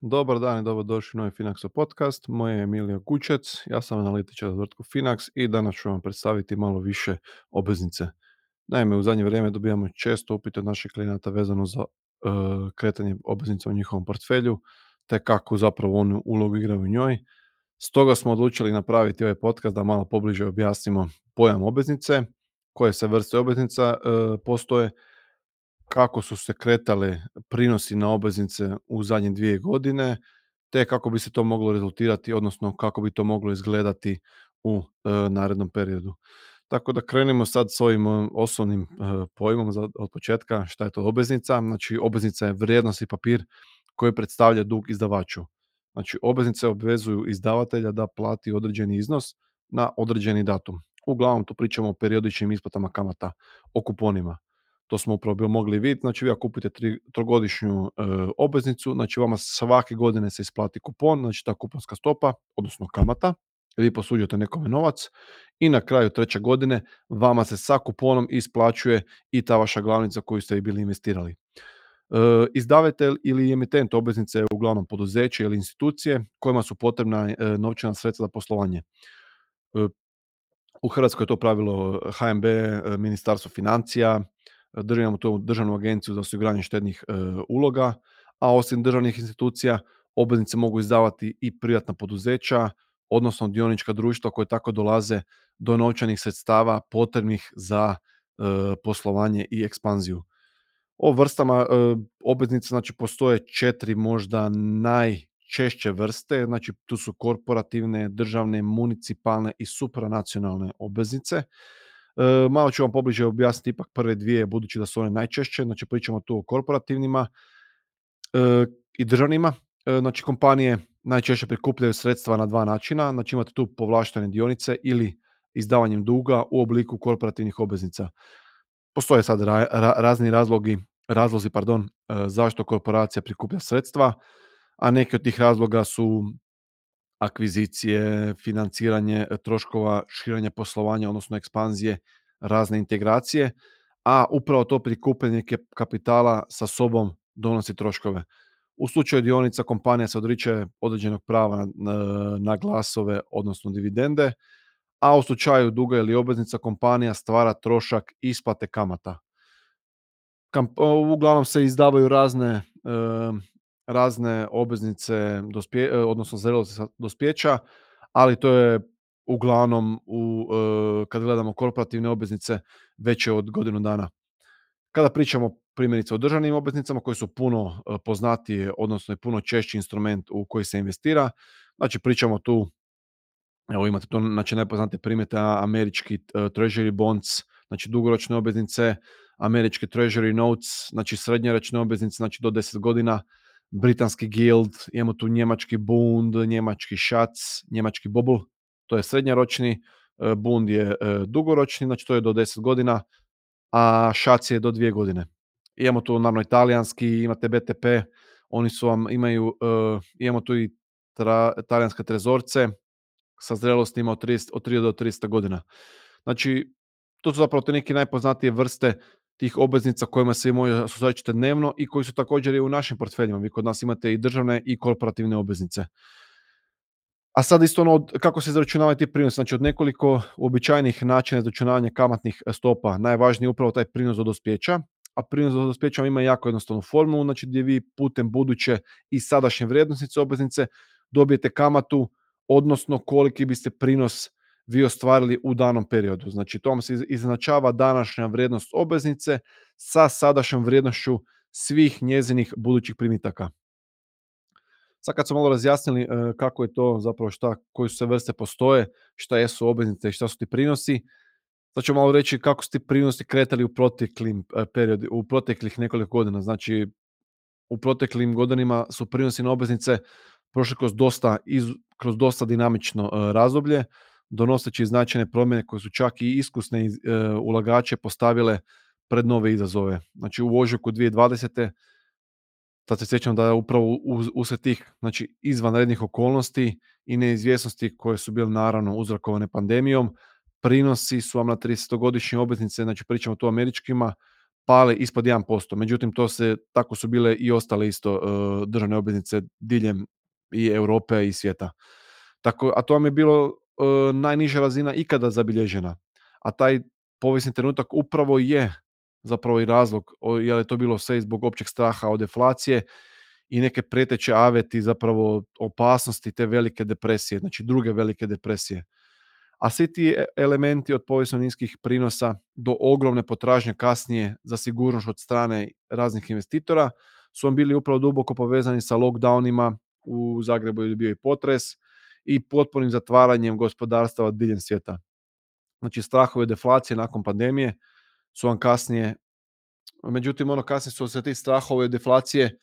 Dobar dan i dobrodošli u novi Finaxo podcast. Moje je Emilio Kučec, ja sam analitičar za tvrtku Finax i danas ću vam predstaviti malo više obveznice. Naime, u zadnje vrijeme dobijamo često upite od naših klijenata vezano za e, kretanje obveznica u njihovom portfelju, te kako zapravo onu ulogu igraju u njoj. Stoga smo odlučili napraviti ovaj podcast da malo pobliže objasnimo pojam obveznice, koje se vrste obveznica e, postoje, kako su se kretale prinosi na obveznice u zadnje dvije godine, te kako bi se to moglo rezultirati, odnosno kako bi to moglo izgledati u e, narednom periodu. Tako da krenemo sad s ovim e, osnovnim e, pojmom za, od početka šta je to obveznica. Znači obveznica je vrijednosni papir koji predstavlja dug izdavaču. Znači obveznice obvezuju izdavatelja da plati određeni iznos na određeni datum. Uglavnom tu pričamo o periodičnim isplatama kamata, o kuponima to smo upravo mogli vidjeti, znači vi ako kupite tri, trogodišnju e, obveznicu, znači vama svake godine se isplati kupon, znači ta kuponska stopa, odnosno kamata, vi posuđujete nekome novac i na kraju treće godine vama se sa kuponom isplaćuje i ta vaša glavnica koju ste i bili investirali. E, izdavatelj ili emitent obveznice je uglavnom poduzeće ili institucije kojima su potrebna e, novčana sredstva za poslovanje. E, u Hrvatskoj je to pravilo HNB, e, Ministarstvo financija, držimo tu državnu agenciju za osiguranje štednih e, uloga, a osim državnih institucija obveznice mogu izdavati i privatna poduzeća, odnosno dionička društva koje tako dolaze do novčanih sredstava potrebnih za e, poslovanje i ekspanziju. O vrstama e, obveznica znači postoje četiri možda najčešće vrste, znači tu su korporativne, državne, municipalne i supranacionalne obveznice. E, malo ću vam pobliže objasniti ipak prve dvije, budući da su one najčešće, znači pričamo tu o korporativnima e, i državnima. E, znači kompanije najčešće prikupljaju sredstva na dva načina, znači imate tu povlaštene dionice ili izdavanjem duga u obliku korporativnih obveznica. Postoje sad razni razlogi, razlozi pardon, zašto korporacija prikuplja sredstva, a neki od tih razloga su akvizicije, financiranje e, troškova širenja poslovanja, odnosno ekspanzije, razne integracije, a upravo to prikupljanje kapitala sa sobom donosi troškove. U slučaju dionica kompanija se odriče određenog prava na, glasove, odnosno dividende, a u slučaju duga ili obveznica kompanija stvara trošak isplate kamata. uglavnom se izdavaju razne e, razne obveznice dospje, e, odnosno zrelosti dospjeća, ali to je uglavnom u, e, kad gledamo korporativne obveznice veće od godinu dana. Kada pričamo primjerice o državnim obveznicama koje su puno e, poznatije, odnosno je puno češći instrument u koji se investira, znači pričamo tu, evo imate tu znači najpoznatije primjete američki treasury bonds, znači dugoročne obveznice, američke treasury notes, znači srednjoročne obveznice, znači do 10 godina, britanski guild, imamo tu njemački bund, njemački šac, njemački bubble, to je srednjoročni, e, bund je e, dugoročni, znači to je do 10 godina, a šac je do 2 godine. Imamo tu naravno italijanski, imate BTP, oni su vam, imaju, uh, imamo tu i tra, talijanske trezorce sa zrelostima od, 30, od 3 do 300 godina. Znači, to su zapravo te neke najpoznatije vrste tih obveznica kojima se moju susrećete dnevno i koji su također i u našim portfeljima. Vi kod nas imate i državne i korporativne obveznice. A sad isto ono kako se izračunavaju ti prinosi, znači od nekoliko uobičajenih načina izračunavanja kamatnih stopa, najvažniji je upravo taj prinos do dospjeća, a prinos do ima jako jednostavnu formulu, znači gdje vi putem buduće i sadašnje vrijednosnice obveznice dobijete kamatu, odnosno koliki biste prinos vi ostvarili u danom periodu. Znači to se iznačava današnja vrijednost obveznice sa sadašnjom vrijednošću svih njezinih budućih primitaka. Sad kad smo malo razjasnili e, kako je to zapravo šta, koji su se vrste postoje, šta jesu obveznice i šta su ti prinosi, sad ću malo reći kako su ti prinosi kretali u proteklim e, periodi, u proteklih nekoliko godina. Znači u proteklim godinama su prinosi na obveznice prošli kroz dosta, kroz dosta dinamično e, razdoblje donoseći značajne promjene koje su čak i iskusne e, ulagače postavile pred nove izazove. Znači u ožujku 2020. Tad se sjećam da je upravo usred tih znači, izvanrednih okolnosti i neizvjesnosti koje su bile naravno uzrokovane pandemijom, prinosi su vam na 30-godišnje obveznice, znači pričamo tu američkima, pale ispod 1%. Međutim, to se, tako su bile i ostale isto državne obveznice diljem i Europe i svijeta. Tako, a to vam je bilo najniža razina ikada zabilježena. A taj povijesni trenutak upravo je zapravo i razlog, je li to bilo sve zbog općeg straha od deflacije i neke preteće aveti, zapravo opasnosti te velike depresije, znači druge velike depresije. A svi ti e, elementi od povijesno niskih prinosa do ogromne potražnje kasnije za sigurnost od strane raznih investitora su vam bili upravo duboko povezani sa lockdownima, u Zagrebu je bio i potres i potpunim zatvaranjem gospodarstva diljem svijeta. Znači strahove deflacije nakon pandemije su vam kasnije, međutim ono kasnije su se ti strahove deflacije e,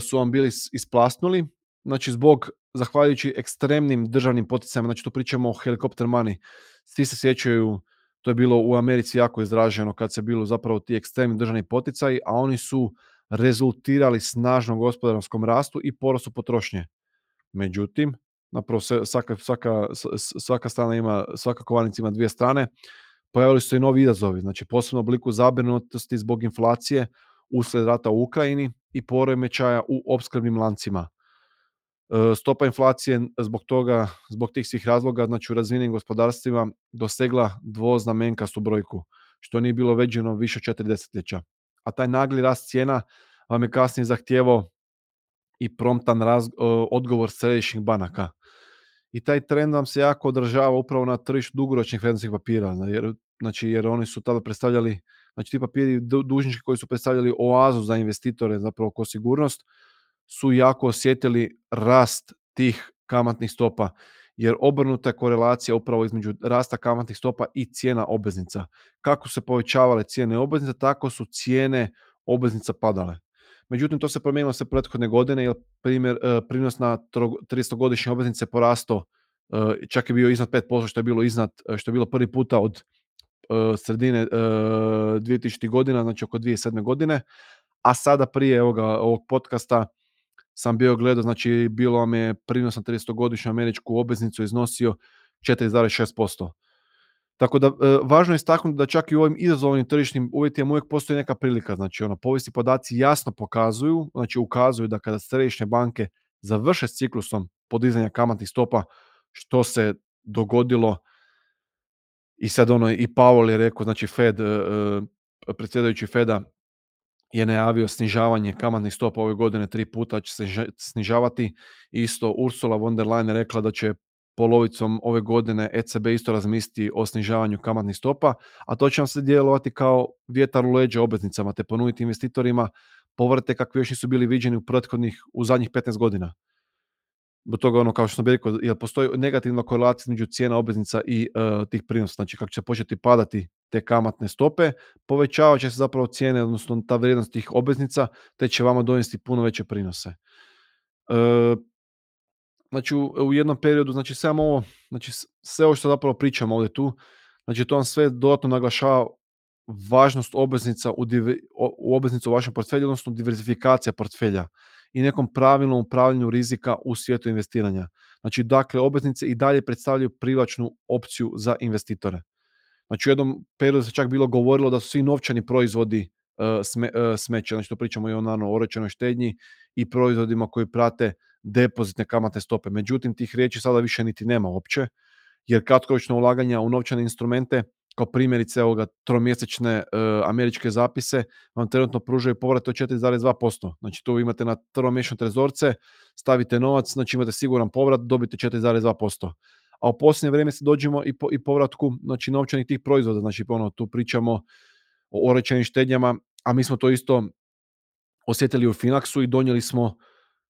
su vam bili isplasnuli, znači zbog, zahvaljujući ekstremnim državnim poticajima, znači tu pričamo o helikopter money, svi se sjećaju, to je bilo u Americi jako izraženo kad se bilo zapravo ti ekstremni državni poticaji, a oni su rezultirali snažnom gospodarskom rastu i porastu potrošnje. Međutim, napravo svaka, svaka, svaka strana ima, svaka kovanica ima dvije strane, pojavili su se i novi izazovi, znači posebno obliku zabrinutosti zbog inflacije uslijed rata u Ukrajini i poremećaja u opskrbnim lancima. E, stopa inflacije zbog toga, zbog tih svih razloga, znači u razvijenim gospodarstvima dosegla dvoznamenkastu brojku, što nije bilo veđeno više četiri desetljeća. A taj nagli rast cijena vam je kasnije zahtijevao i promptan odgovor središnjih banaka. I taj trend vam se jako održava upravo na tržištu dugoročnih vrijednosnih papira, jer, znači, jer oni su tada predstavljali, znači ti papiri dužnički koji su predstavljali oazu za investitore, zapravo ko sigurnost, su jako osjetili rast tih kamatnih stopa, jer obrnuta je korelacija upravo između rasta kamatnih stopa i cijena obveznica. Kako se povećavale cijene obveznica, tako su cijene obveznica padale. Međutim, to se promijenilo sve prethodne godine, jer primjer, e, prinos na 300-godišnje obveznice porasto, e, čak je bio iznad 5%, što je bilo iznad, e, što je bilo prvi puta od sredine 2000. godina, znači oko 2007. godine, a sada prije ovoga, ovog podcasta sam bio gledao, znači bilo vam je prinos na 300-godišnju američku obveznicu iznosio 4,6%. Tako da e, važno je istaknuti da čak i u ovim izazovnim tržišnim uvjetima uvijek postoji neka prilika. Znači, ono, povijesni podaci jasno pokazuju, znači ukazuju da kada središnje banke završe s ciklusom podizanja kamatnih stopa, što se dogodilo i sad ono i Powell je rekao, znači Fed, e, e, predsjedajući Feda je najavio snižavanje kamatnih stopa ove godine tri puta će se snižavati. Isto Ursula von der Leyen rekla da će polovicom ove godine ECB isto razmisliti o snižavanju kamatnih stopa, a to će vam se djelovati kao vjetar u leđe obveznicama te ponuditi investitorima povrate kakvi još nisu bili viđeni u prethodnih, u zadnjih 15 godina. Do toga ono kao što sam rekao, jer postoji negativna korelacija između cijena obveznica i uh, tih prinosa. Znači kako će početi padati te kamatne stope, povećavat će se zapravo cijene, odnosno ta vrijednost tih obveznica, te će vama donesti puno veće prinose. Uh, znači u, jednom periodu, znači samo ovo, znači sve ovo što zapravo pričamo ovdje tu, znači to vam sve dodatno naglašava važnost obveznica u, divi, u obveznicu u vašem portfelju, odnosno diversifikacija portfelja i nekom pravilnom upravljanju rizika u svijetu investiranja. Znači, dakle, obveznice i dalje predstavljaju privlačnu opciju za investitore. Znači, u jednom periodu se čak bilo govorilo da su svi novčani proizvodi sme, uh, smeće, znači to pričamo i o naravno oročenoj štednji i proizvodima koji prate depozitne kamatne stope. Međutim, tih riječi sada više niti nema uopće, jer kratkoročno ulaganja u novčane instrumente kao primjerice ovoga tromjesečne uh, američke zapise vam trenutno pružaju povrat od 4,2%. Znači tu imate na tromjesečne trezorce, stavite novac, znači imate siguran povrat, dobite 4,2%. A u posljednje vrijeme se dođemo i, po, i povratku znači, novčanih tih proizvoda, znači ono, tu pričamo o orečenim štednjama, a mi smo to isto osjetili u Finaxu i donijeli smo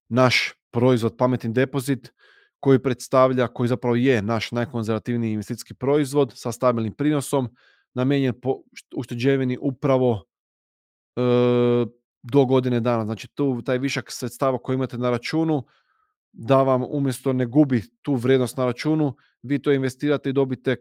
naš proizvod pametni depozit koji predstavlja, koji zapravo je naš najkonzervativniji investicijski proizvod sa stabilnim prinosom, namijenjen po ušteđevini upravo e, do godine dana. Znači tu taj višak sredstava koji imate na računu, da vam umjesto ne gubi tu vrijednost na računu, vi to investirate i dobite e,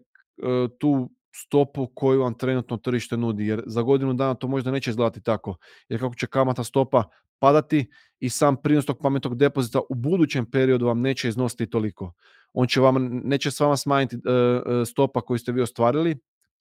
tu stopu koju vam trenutno tržište nudi. Jer za godinu dana to možda neće izgledati tako. Jer kako će kamata stopa padati i sam prinos tog pametnog depozita u budućem periodu vam neće iznositi toliko. On će vam, neće s vama smanjiti uh, stopa koju ste vi ostvarili,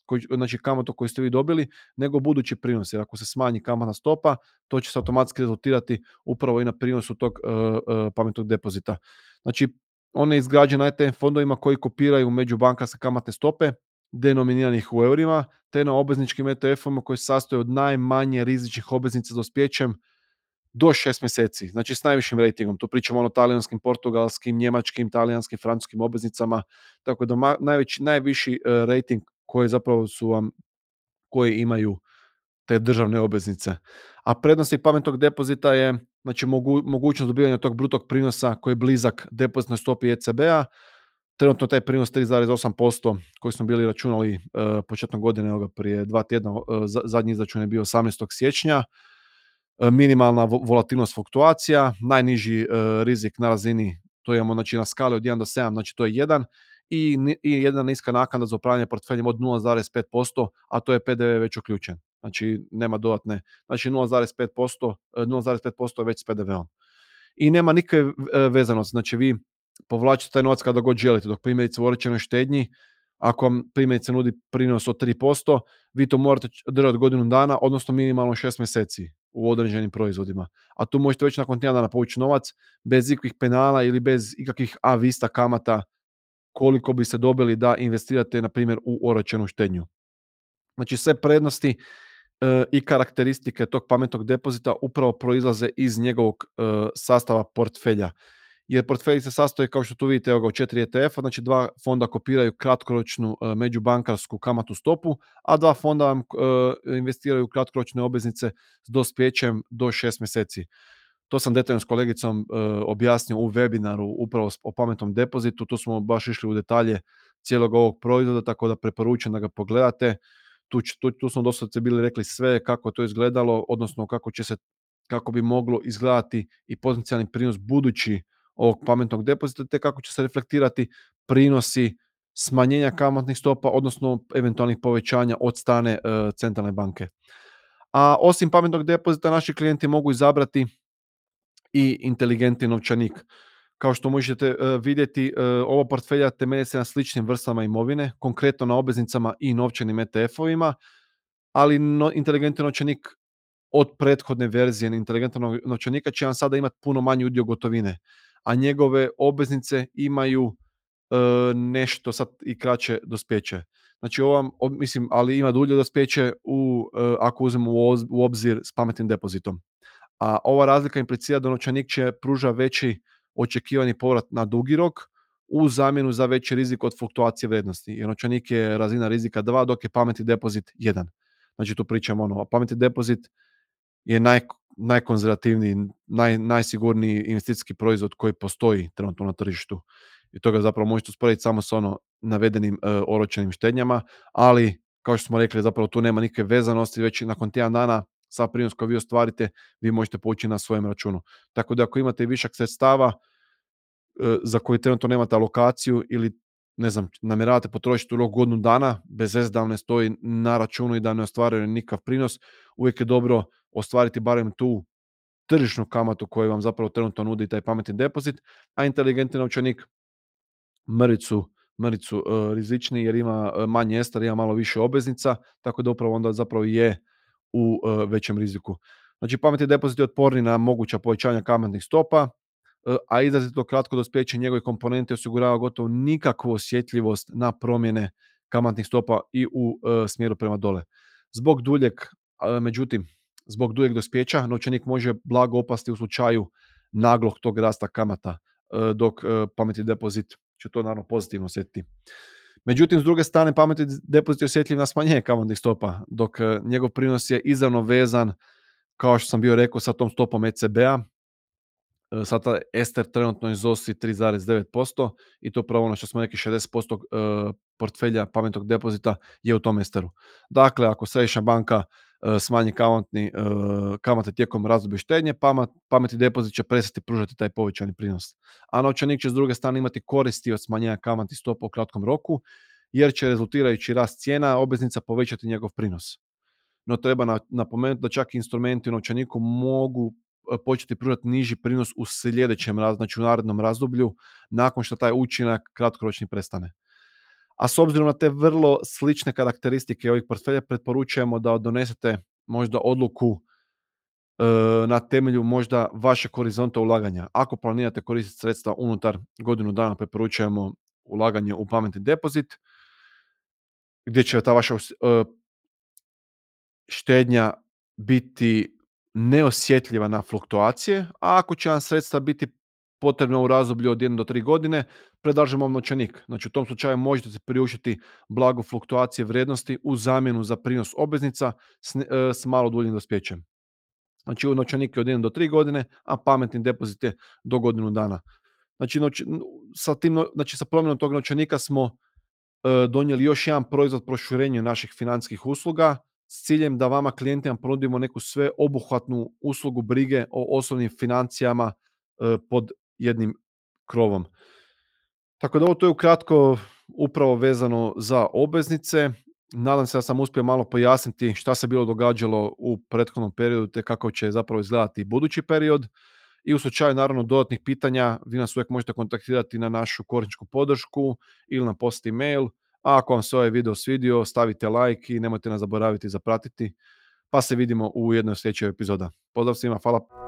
koji, znači kamatu koju ste vi dobili, nego budući prinos. Jer ako se smanji kamatna stopa, to će se automatski rezultirati upravo i na prinosu tog uh, pametnog depozita. Znači, on je na ETF fondovima koji kopiraju međubankarske kamatne stope, denominiranih u eurima, te na obvezničkim ETF-ovima koji se sastoje od najmanje rizičnih obveznica s dospjećem do šest mjeseci, znači s najvišim rejtingom. Tu pričamo o talijanskim, portugalskim, njemačkim, talijanskim, francuskim obveznicama, tako da najveći, najviši uh, rejting koji zapravo su vam, koji imaju te državne obveznice. A prednosti pametnog depozita je znači mogu, mogućnost dobivanja tog brutog prinosa koji je blizak depozitnoj stopi ECB-a, Trenutno taj prinos 3,8% koji smo bili računali uh, početkom godine, ovoga prije dva tjedna, uh, zadnji izračun je bio 18. siječnja. Uh, minimalna volatilnost fluktuacija, najniži rizik na razini, to imamo znači, na skali od 1 do 7, znači to je 1, i, i jedna niska naknada za upravljanje portfeljem od 0,5%, a to je PDV već uključen. Znači nema dodatne, znači 0,5%, 0,5% je već s PDV-om. I nema nikakve vezanosti, znači vi povlačite taj novac kada god želite, dok primjerice u oročenoj štednji, ako vam primjerice nudi prinos od 3%, vi to morate držati godinu dana, odnosno minimalno 6 mjeseci u određenim proizvodima. A tu možete već nakon tjedan dana povući novac bez ikakvih penala ili bez ikakvih a vista kamata koliko biste dobili da investirate na primjer u oročenu štednju. Znači sve prednosti e, i karakteristike tog pametnog depozita upravo proizlaze iz njegovog e, sastava portfelja jer portfelj se sastoji, kao što tu vidite, evo ga, četiri ETF-a, znači dva fonda kopiraju kratkoročnu uh, međubankarsku kamatnu stopu, a dva fonda vam uh, investiraju kratkoročne obveznice s dospjećem do šest mjeseci. To sam detaljno s kolegicom uh, objasnio u webinaru upravo o pametnom depozitu, tu smo baš išli u detalje cijelog ovog proizvoda, tako da preporučujem da ga pogledate. Tu, tu, tu smo dosta bili rekli sve kako to izgledalo, odnosno kako će se kako bi moglo izgledati i potencijalni prinos budući ovog pametnog depozita, te kako će se reflektirati prinosi smanjenja kamatnih stopa, odnosno eventualnih povećanja od strane e, centralne banke. A osim pametnog depozita, naši klijenti mogu izabrati i inteligentni novčanik. Kao što možete e, vidjeti, e, ova portfelja temelje se na sličnim vrstama imovine, konkretno na obveznicama i novčanim ETF-ovima, ali no, inteligentni novčanik od prethodne verzije inteligentnog novčanika će vam sada imati puno manji udio gotovine a njegove obveznice imaju e, nešto sad i kraće dospjeće. Znači ovo mislim, ali ima dulje dospjeće u, e, ako uzmemo u obzir s pametnim depozitom. A ova razlika implicira da novčanik će pruža veći očekivani povrat na dugi rok u zamjenu za veći rizik od fluktuacije vrednosti. Jer novčanik je razina rizika 2, dok je pametni depozit 1. Znači tu pričamo ono, pametni depozit je naj, najkonzervativniji, naj, najsigurniji investicijski proizvod koji postoji trenutno na tržištu. I toga zapravo možete usporediti samo sa ono navedenim uh, oročenim štednjama, ali kao što smo rekli, zapravo tu nema nikakve vezanosti, već nakon tjedan dana sa prinos koji vi ostvarite, vi možete poći na svojem računu. Tako da ako imate višak sredstava uh, za koji trenutno nemate alokaciju ili ne znam, namjeravate potrošiti u rok godinu dana, bez veze da ne stoji na računu i da ne ostvaruje nikakav prinos, uvijek je dobro ostvariti barem tu tržišnu kamatu koju vam zapravo trenutno nudi taj pametni depozit, a inteligentni novčanik mrvicu, mrvicu uh, rizičniji jer ima uh, manje estar, ima malo više obveznica, tako da upravo onda zapravo je u uh, većem riziku. Znači pametni depozit je otporni na moguća povećanja kamatnih stopa, a izrazito kratko dospjeće njegove komponente osigurava gotovo nikakvu osjetljivost na promjene kamatnih stopa i u smjeru prema dole. Zbog duljeg, međutim, zbog duljeg dospjeća novčanik može blago opasti u slučaju naglog tog rasta kamata, e, dok e, pametni depozit će to naravno pozitivno osjetiti. Međutim, s druge strane, pametni depozit je osjetljiv na smanjenje kamatnih stopa, dok e, njegov prinos je izravno vezan, kao što sam bio rekao, sa tom stopom ECB-a, E, sada Ester trenutno iznosi 3,9% i to pravo ono što smo rekli 60% e, portfelja pametnog depozita je u tom Esteru. Dakle, ako središnja banka smanji kamatni, kamate tijekom razdoblja štednje, pametni depozit će prestati pružati taj povećani prinos. A novčanik će s druge strane imati koristi od smanjenja kamatnih stopa u kratkom roku, jer će rezultirajući rast cijena obveznica povećati njegov prinos. No treba napomenuti da čak instrumenti u novčaniku mogu početi pružati niži prinos u sljedećem, znači u narednom razdoblju, nakon što taj učinak kratkoročni prestane. A s obzirom na te vrlo slične karakteristike ovih portfelja preporučujemo da donesete možda odluku e, na temelju možda vašeg horizonta ulaganja. Ako planirate koristiti sredstva unutar godinu dana, preporučujemo ulaganje u pametni depozit, gdje će ta vaša e, štednja biti neosjetljiva na fluktuacije, a ako će vam sredstva biti potrebna u razdoblju od 1 do 3 godine, predlažemo vam novčanik. Znači u tom slučaju možete se priuštiti blago fluktuacije vrijednosti u zamjenu za prinos obveznica s, e, s malo duljim dospjećem. Znači u novčanik je od 1 do 3 godine, a pametni depozit je do godinu dana. Znači, sa, tim, znači sa promjenom tog novčanika smo e, donijeli još jedan proizvod proširenja naših financijskih usluga s ciljem da vama klijentima ponudimo neku sve obuhvatnu uslugu brige o osnovnim financijama e, pod jednim krovom. Tako da ovo to je ukratko upravo vezano za obveznice. Nadam se da sam uspio malo pojasniti šta se bilo događalo u prethodnom periodu te kako će zapravo izgledati budući period. I u slučaju naravno dodatnih pitanja vi nas uvijek možete kontaktirati na našu korisničku podršku ili na post mail. A ako vam se ovaj video svidio, stavite like i nemojte nas zaboraviti zapratiti. Pa se vidimo u jednoj sljedećoj epizoda. Pozdrav svima, hvala.